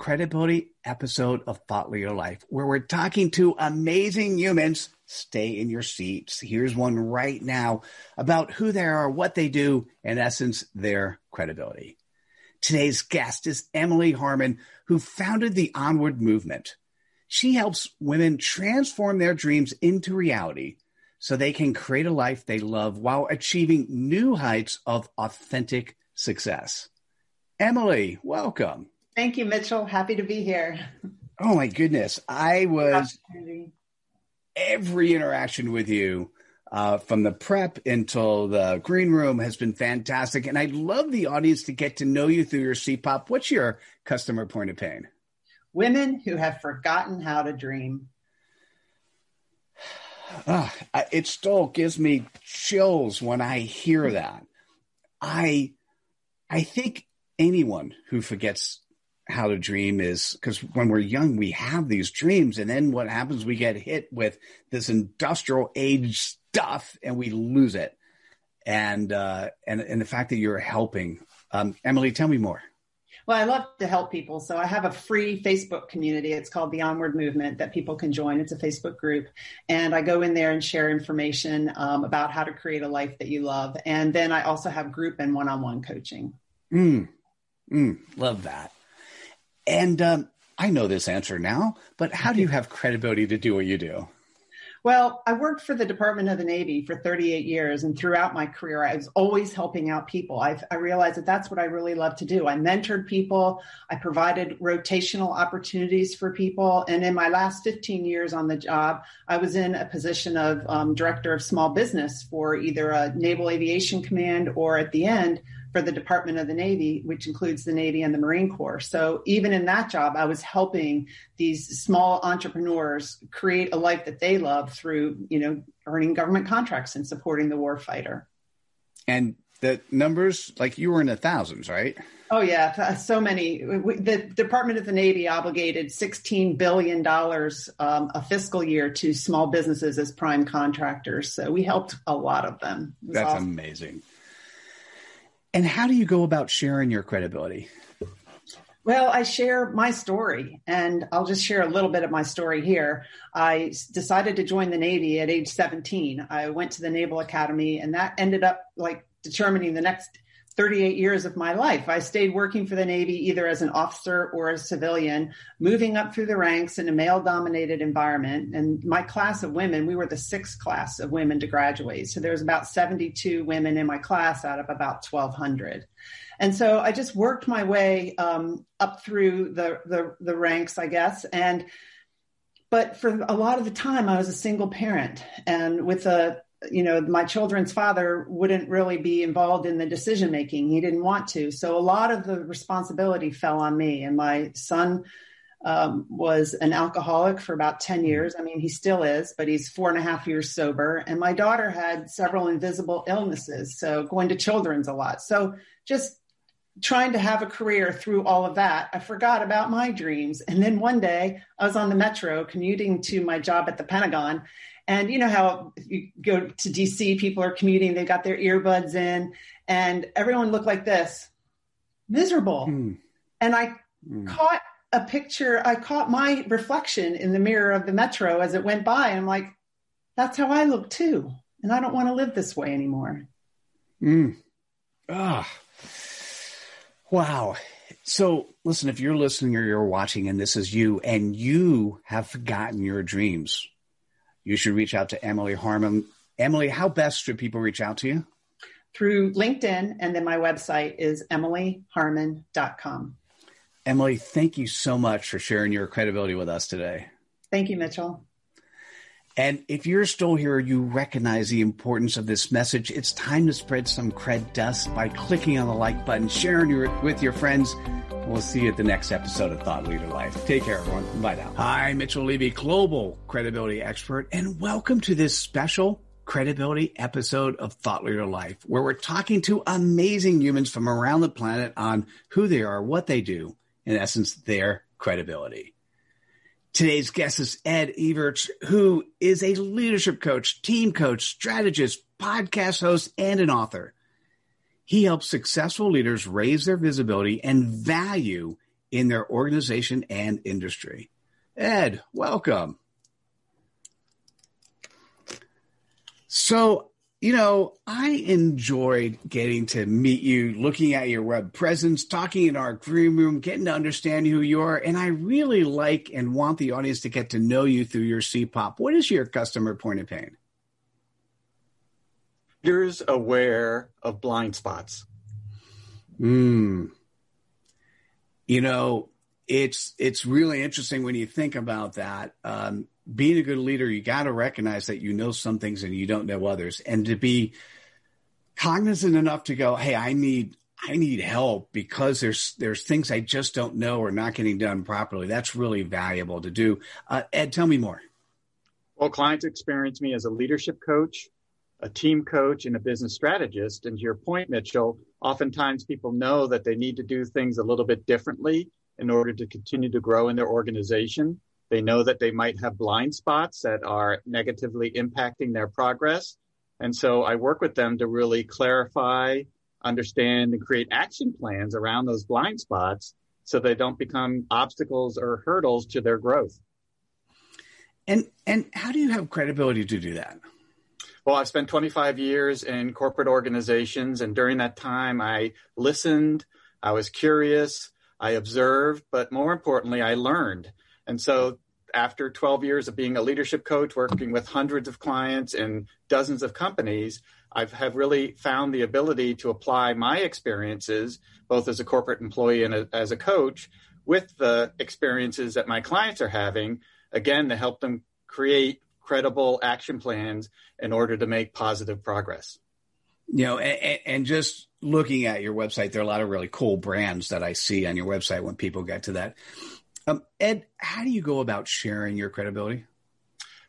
credibility episode of Thought Leader Life, where we're talking to amazing humans. Stay in your seats. Here's one right now about who they are, what they do, in essence, their credibility. Today's guest is Emily Harman, who founded the Onward Movement. She helps women transform their dreams into reality so they can create a life they love while achieving new heights of authentic success. Emily, welcome. Thank you, Mitchell. Happy to be here. Oh my goodness. I was every interaction with you uh, from the prep until the green room has been fantastic. And I'd love the audience to get to know you through your CPOP. What's your customer point of pain? Women who have forgotten how to dream. Uh, it still gives me chills when I hear that. I, I think anyone who forgets how to dream is because when we're young, we have these dreams. And then what happens? We get hit with this industrial age stuff and we lose it. And, uh, and, and the fact that you're helping, um, Emily, tell me more. Well, I love to help people. So I have a free Facebook community. It's called the Onward Movement that people can join. It's a Facebook group. And I go in there and share information um, about how to create a life that you love. And then I also have group and one on one coaching. Mm, mm, love that. And um, I know this answer now, but how do you have credibility to do what you do? Well, I worked for the Department of the Navy for 38 years, and throughout my career, I was always helping out people. i I realized that that's what I really love to do. I mentored people, I provided rotational opportunities for people, and in my last 15 years on the job, I was in a position of um, director of small business for either a Naval Aviation Command or at the end for the Department of the Navy, which includes the Navy and the Marine Corps. So even in that job, I was helping these small entrepreneurs create a life that they love through, you know, earning government contracts and supporting the warfighter. And the numbers, like you were in the thousands, right? Oh yeah, so many. The Department of the Navy obligated sixteen billion dollars um, a fiscal year to small businesses as prime contractors. So we helped a lot of them. That's awesome. amazing. And how do you go about sharing your credibility? Well, I share my story, and I'll just share a little bit of my story here. I decided to join the Navy at age 17. I went to the Naval Academy, and that ended up like determining the next 38 years of my life. I stayed working for the Navy either as an officer or a civilian, moving up through the ranks in a male dominated environment. And my class of women, we were the sixth class of women to graduate. So there was about 72 women in my class out of about 1,200. And so I just worked my way um, up through the, the, the ranks, I guess. And but for a lot of the time, I was a single parent and with a you know, my children's father wouldn't really be involved in the decision making. He didn't want to. So a lot of the responsibility fell on me. And my son um, was an alcoholic for about 10 years. I mean, he still is, but he's four and a half years sober. And my daughter had several invisible illnesses. So going to children's a lot. So just trying to have a career through all of that, I forgot about my dreams. And then one day I was on the metro commuting to my job at the Pentagon. And you know how you go to DC, people are commuting, they've got their earbuds in, and everyone looked like this miserable. Mm. And I mm. caught a picture, I caught my reflection in the mirror of the metro as it went by. I'm like, that's how I look too. And I don't want to live this way anymore. Mm. Ah. Wow. So, listen, if you're listening or you're watching and this is you and you have forgotten your dreams, you should reach out to Emily Harman. Emily, how best should people reach out to you? Through LinkedIn, and then my website is emilyharman.com. Emily, thank you so much for sharing your credibility with us today. Thank you, Mitchell. And if you're still here, you recognize the importance of this message. It's time to spread some cred dust by clicking on the like button, sharing it with your friends. We'll see you at the next episode of Thought Leader Life. Take care, everyone. Bye now. Hi, Mitchell Levy, global credibility expert, and welcome to this special credibility episode of Thought Leader Life, where we're talking to amazing humans from around the planet on who they are, what they do, in essence, their credibility. Today's guest is Ed Evarts, who is a leadership coach, team coach, strategist, podcast host, and an author. He helps successful leaders raise their visibility and value in their organization and industry. Ed, welcome. So, you know, I enjoyed getting to meet you, looking at your web presence, talking in our green room, getting to understand who you are. And I really like and want the audience to get to know you through your CPOP. What is your customer point of pain? Leaders aware of blind spots. Hmm. You know, it's it's really interesting when you think about that. Um, being a good leader, you got to recognize that you know some things and you don't know others, and to be cognizant enough to go, "Hey, I need I need help because there's there's things I just don't know or not getting done properly." That's really valuable to do. Uh, Ed, tell me more. Well, clients experience me as a leadership coach, a team coach, and a business strategist. And to your point, Mitchell, oftentimes people know that they need to do things a little bit differently in order to continue to grow in their organization. They know that they might have blind spots that are negatively impacting their progress. And so I work with them to really clarify, understand, and create action plans around those blind spots so they don't become obstacles or hurdles to their growth. And and how do you have credibility to do that? Well, I've spent 25 years in corporate organizations, and during that time, I listened, I was curious, I observed, but more importantly, I learned. And so after 12 years of being a leadership coach, working with hundreds of clients and dozens of companies, I have really found the ability to apply my experiences, both as a corporate employee and a, as a coach, with the experiences that my clients are having, again, to help them create credible action plans in order to make positive progress. You know, and, and just looking at your website, there are a lot of really cool brands that I see on your website when people get to that. Um, Ed, how do you go about sharing your credibility?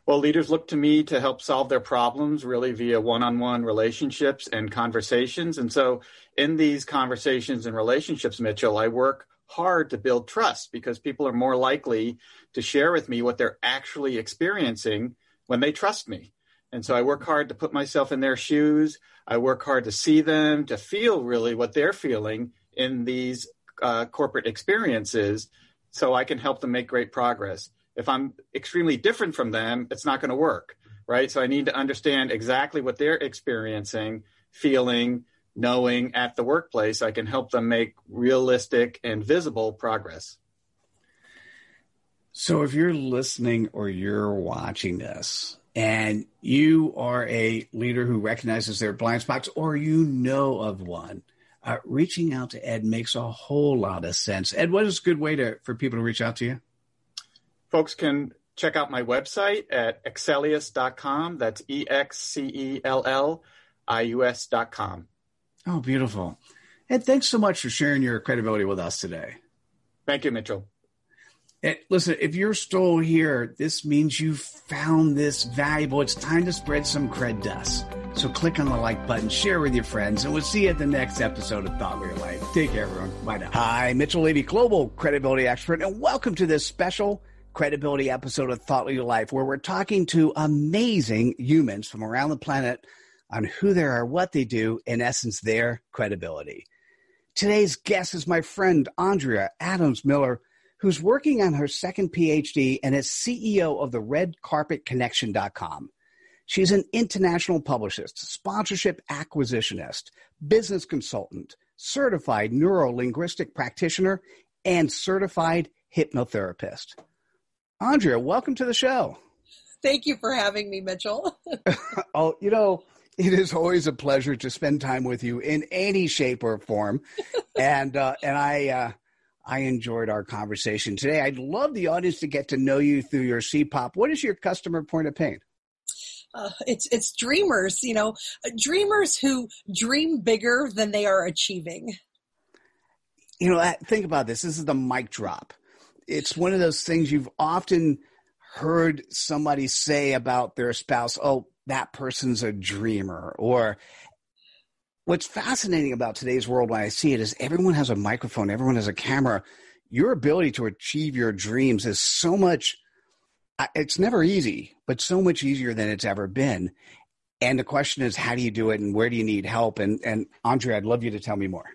Well, leaders look to me to help solve their problems really via one on one relationships and conversations. And so, in these conversations and relationships, Mitchell, I work hard to build trust because people are more likely to share with me what they're actually experiencing when they trust me. And so, I work hard to put myself in their shoes. I work hard to see them, to feel really what they're feeling in these uh, corporate experiences so I can help them make great progress. If I'm extremely different from them, it's not going to work, right? So I need to understand exactly what they're experiencing, feeling, knowing at the workplace. I can help them make realistic and visible progress. So if you're listening or you're watching this and you are a leader who recognizes their blind spots or you know of one, uh, reaching out to Ed makes a whole lot of sense. Ed, what is a good way to for people to reach out to you? Folks can check out my website at excellius.com. That's E X C E L L I U S.com. Oh, beautiful. And thanks so much for sharing your credibility with us today. Thank you, Mitchell. And listen, if you're still here, this means you found this valuable. It's time to spread some cred dust. So click on the like button, share with your friends, and we'll see you at the next episode of Thought Leader Life. Take care, everyone. Bye now. Hi, Mitchell Levy, global credibility expert, and welcome to this special credibility episode of Thought Leader Life, where we're talking to amazing humans from around the planet on who they are, what they do, in essence, their credibility. Today's guest is my friend Andrea Adams Miller who's working on her second PhD and is CEO of the redcarpetconnection.com. She's an international publicist, sponsorship acquisitionist, business consultant, certified neuro linguistic practitioner, and certified hypnotherapist. Andrea, welcome to the show. Thank you for having me, Mitchell. oh, you know, it is always a pleasure to spend time with you in any shape or form, and uh, and I uh, I enjoyed our conversation today. I'd love the audience to get to know you through your CPOP. What is your customer point of pain? Uh, it's it's dreamers, you know, dreamers who dream bigger than they are achieving. You know, think about this. This is the mic drop. It's one of those things you've often heard somebody say about their spouse. Oh, that person's a dreamer, or what's fascinating about today's world when I see it is everyone has a microphone, everyone has a camera. Your ability to achieve your dreams is so much, it's never easy, but so much easier than it's ever been. And the question is, how do you do it and where do you need help? And, and andre I'd love you to tell me more.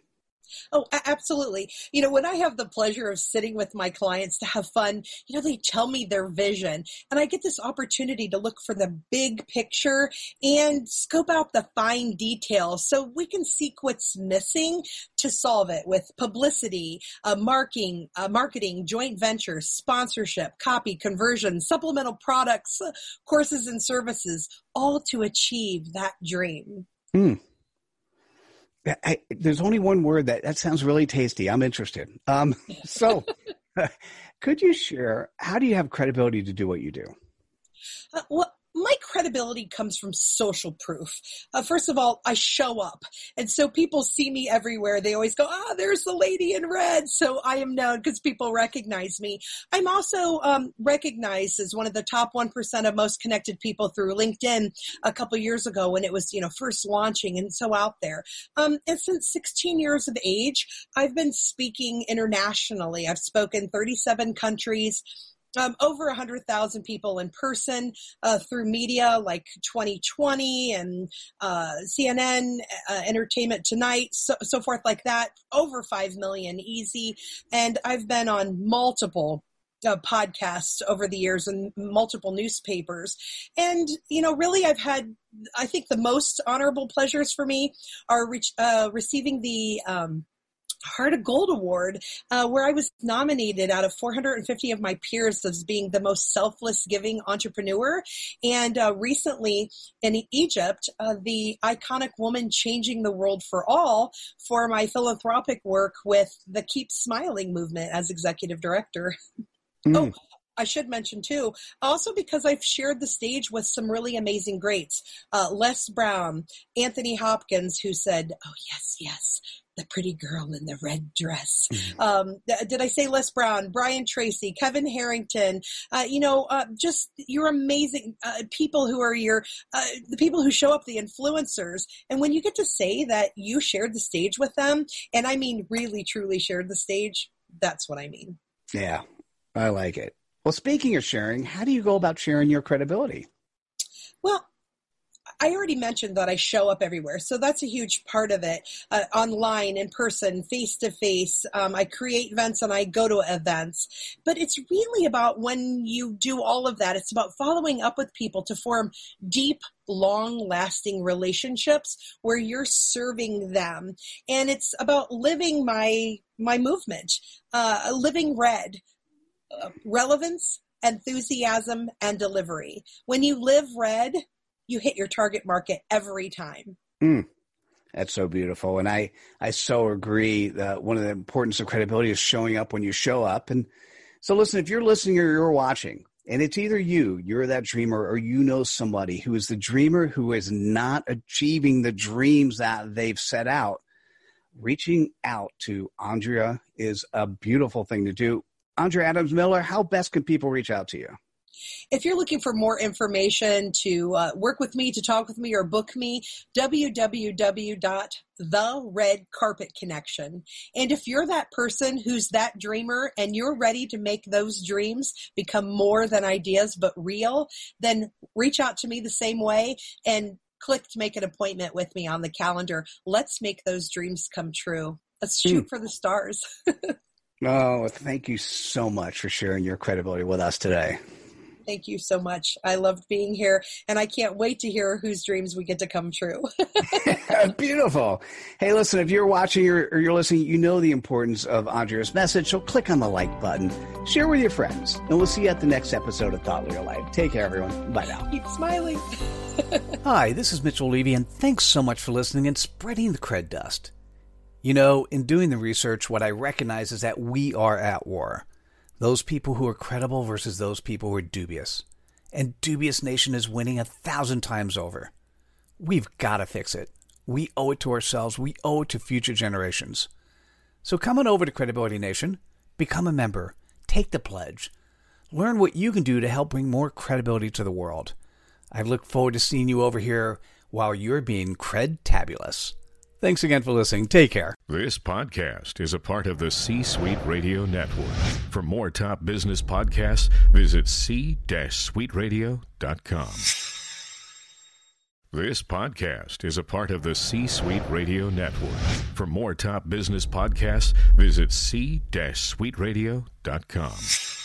Oh, absolutely. You know, when I have the pleasure of sitting with my clients to have fun, you know, they tell me their vision and I get this opportunity to look for the big picture and scope out the fine details so we can seek what's missing to solve it with publicity, uh, marketing, uh, marketing, joint ventures, sponsorship, copy, conversion, supplemental products, uh, courses and services, all to achieve that dream. Mm. I, there's only one word that that sounds really tasty. I'm interested. Um, so, could you share how do you have credibility to do what you do? Uh, well, my credibility comes from social proof. Uh, first of all, I show up. And so people see me everywhere. They always go, ah, oh, there's the lady in red. So I am known because people recognize me. I'm also um, recognized as one of the top 1% of most connected people through LinkedIn a couple years ago when it was, you know, first launching and so out there. Um, and since 16 years of age, I've been speaking internationally. I've spoken 37 countries um, over 100,000 people in person uh, through media like 2020 and uh, CNN, uh, Entertainment Tonight, so, so forth like that. Over 5 million easy. And I've been on multiple uh, podcasts over the years and multiple newspapers. And, you know, really, I've had, I think the most honorable pleasures for me are re- uh, receiving the um, Heart of Gold Award, uh, where I was nominated out of 450 of my peers as being the most selfless giving entrepreneur. And uh, recently in Egypt, uh, the iconic woman changing the world for all for my philanthropic work with the Keep Smiling movement as executive director. Mm. Oh, I should mention too, also because I've shared the stage with some really amazing greats. Uh, Les Brown, Anthony Hopkins, who said, Oh, yes, yes, the pretty girl in the red dress. Mm-hmm. Um, did I say Les Brown, Brian Tracy, Kevin Harrington? Uh, you know, uh, just your amazing uh, people who are your uh, the people who show up, the influencers. And when you get to say that you shared the stage with them, and I mean really truly shared the stage, that's what I mean. Yeah, I like it. Well, speaking of sharing, how do you go about sharing your credibility? Well, I already mentioned that I show up everywhere, so that's a huge part of it. Uh, online, in person, face to face. I create events and I go to events, but it's really about when you do all of that. It's about following up with people to form deep, long lasting relationships where you're serving them, and it's about living my my movement, uh, living red, relevance, enthusiasm, and delivery. When you live red you hit your target market every time. Mm, that's so beautiful. And I, I so agree that one of the importance of credibility is showing up when you show up. And so listen, if you're listening or you're watching And it's either you, you're that dreamer, or you know somebody who is the dreamer who is not achieving the dreams that they've set out. Reaching out to Andrea is a beautiful thing to do. Andrea Adams Miller, how best can people reach out to you? If you're looking for more information to uh, work with me, to talk with me, or book me, www.theredcarpetconnection. And if you're that person who's that dreamer and you're ready to make those dreams become more than ideas but real, then reach out to me the same way and click to make an appointment with me on the calendar. Let's make those dreams come true. Let's shoot mm. for the stars. oh, thank you so much for sharing your credibility with us today. Thank you so much. I loved being here, and I can't wait to hear whose dreams we get to come true. Beautiful. Hey, listen, if you're watching or, or, you're listening, you know the importance of Andrea's message, so click on the like button, share with your friends, and we'll see you at the next episode of Thought Leader Life. Take care, everyone. Bye now. Keep smiling. Hi, this is Mitchell Levy, and thanks so much for listening and spreading the cred dust. You know, in doing the research, what I recognize is that we are at war. Those people who are credible versus those people who are dubious. And Dubious Nation is winning a thousand times over. We've got to fix it. We owe it to ourselves. We owe it to future generations. So come on over to Credibility Nation, become a member, take the pledge, learn what you can do to help bring more credibility to the world. I look forward to seeing you over here while you're being cred tabulous. Thanks again for listening. Take care. This podcast is a part of the C Suite Radio Network. For more top business podcasts, visit c-suiteradio.com. This podcast is a part of the C Suite Radio Network. For more top business podcasts, visit c-suiteradio.com.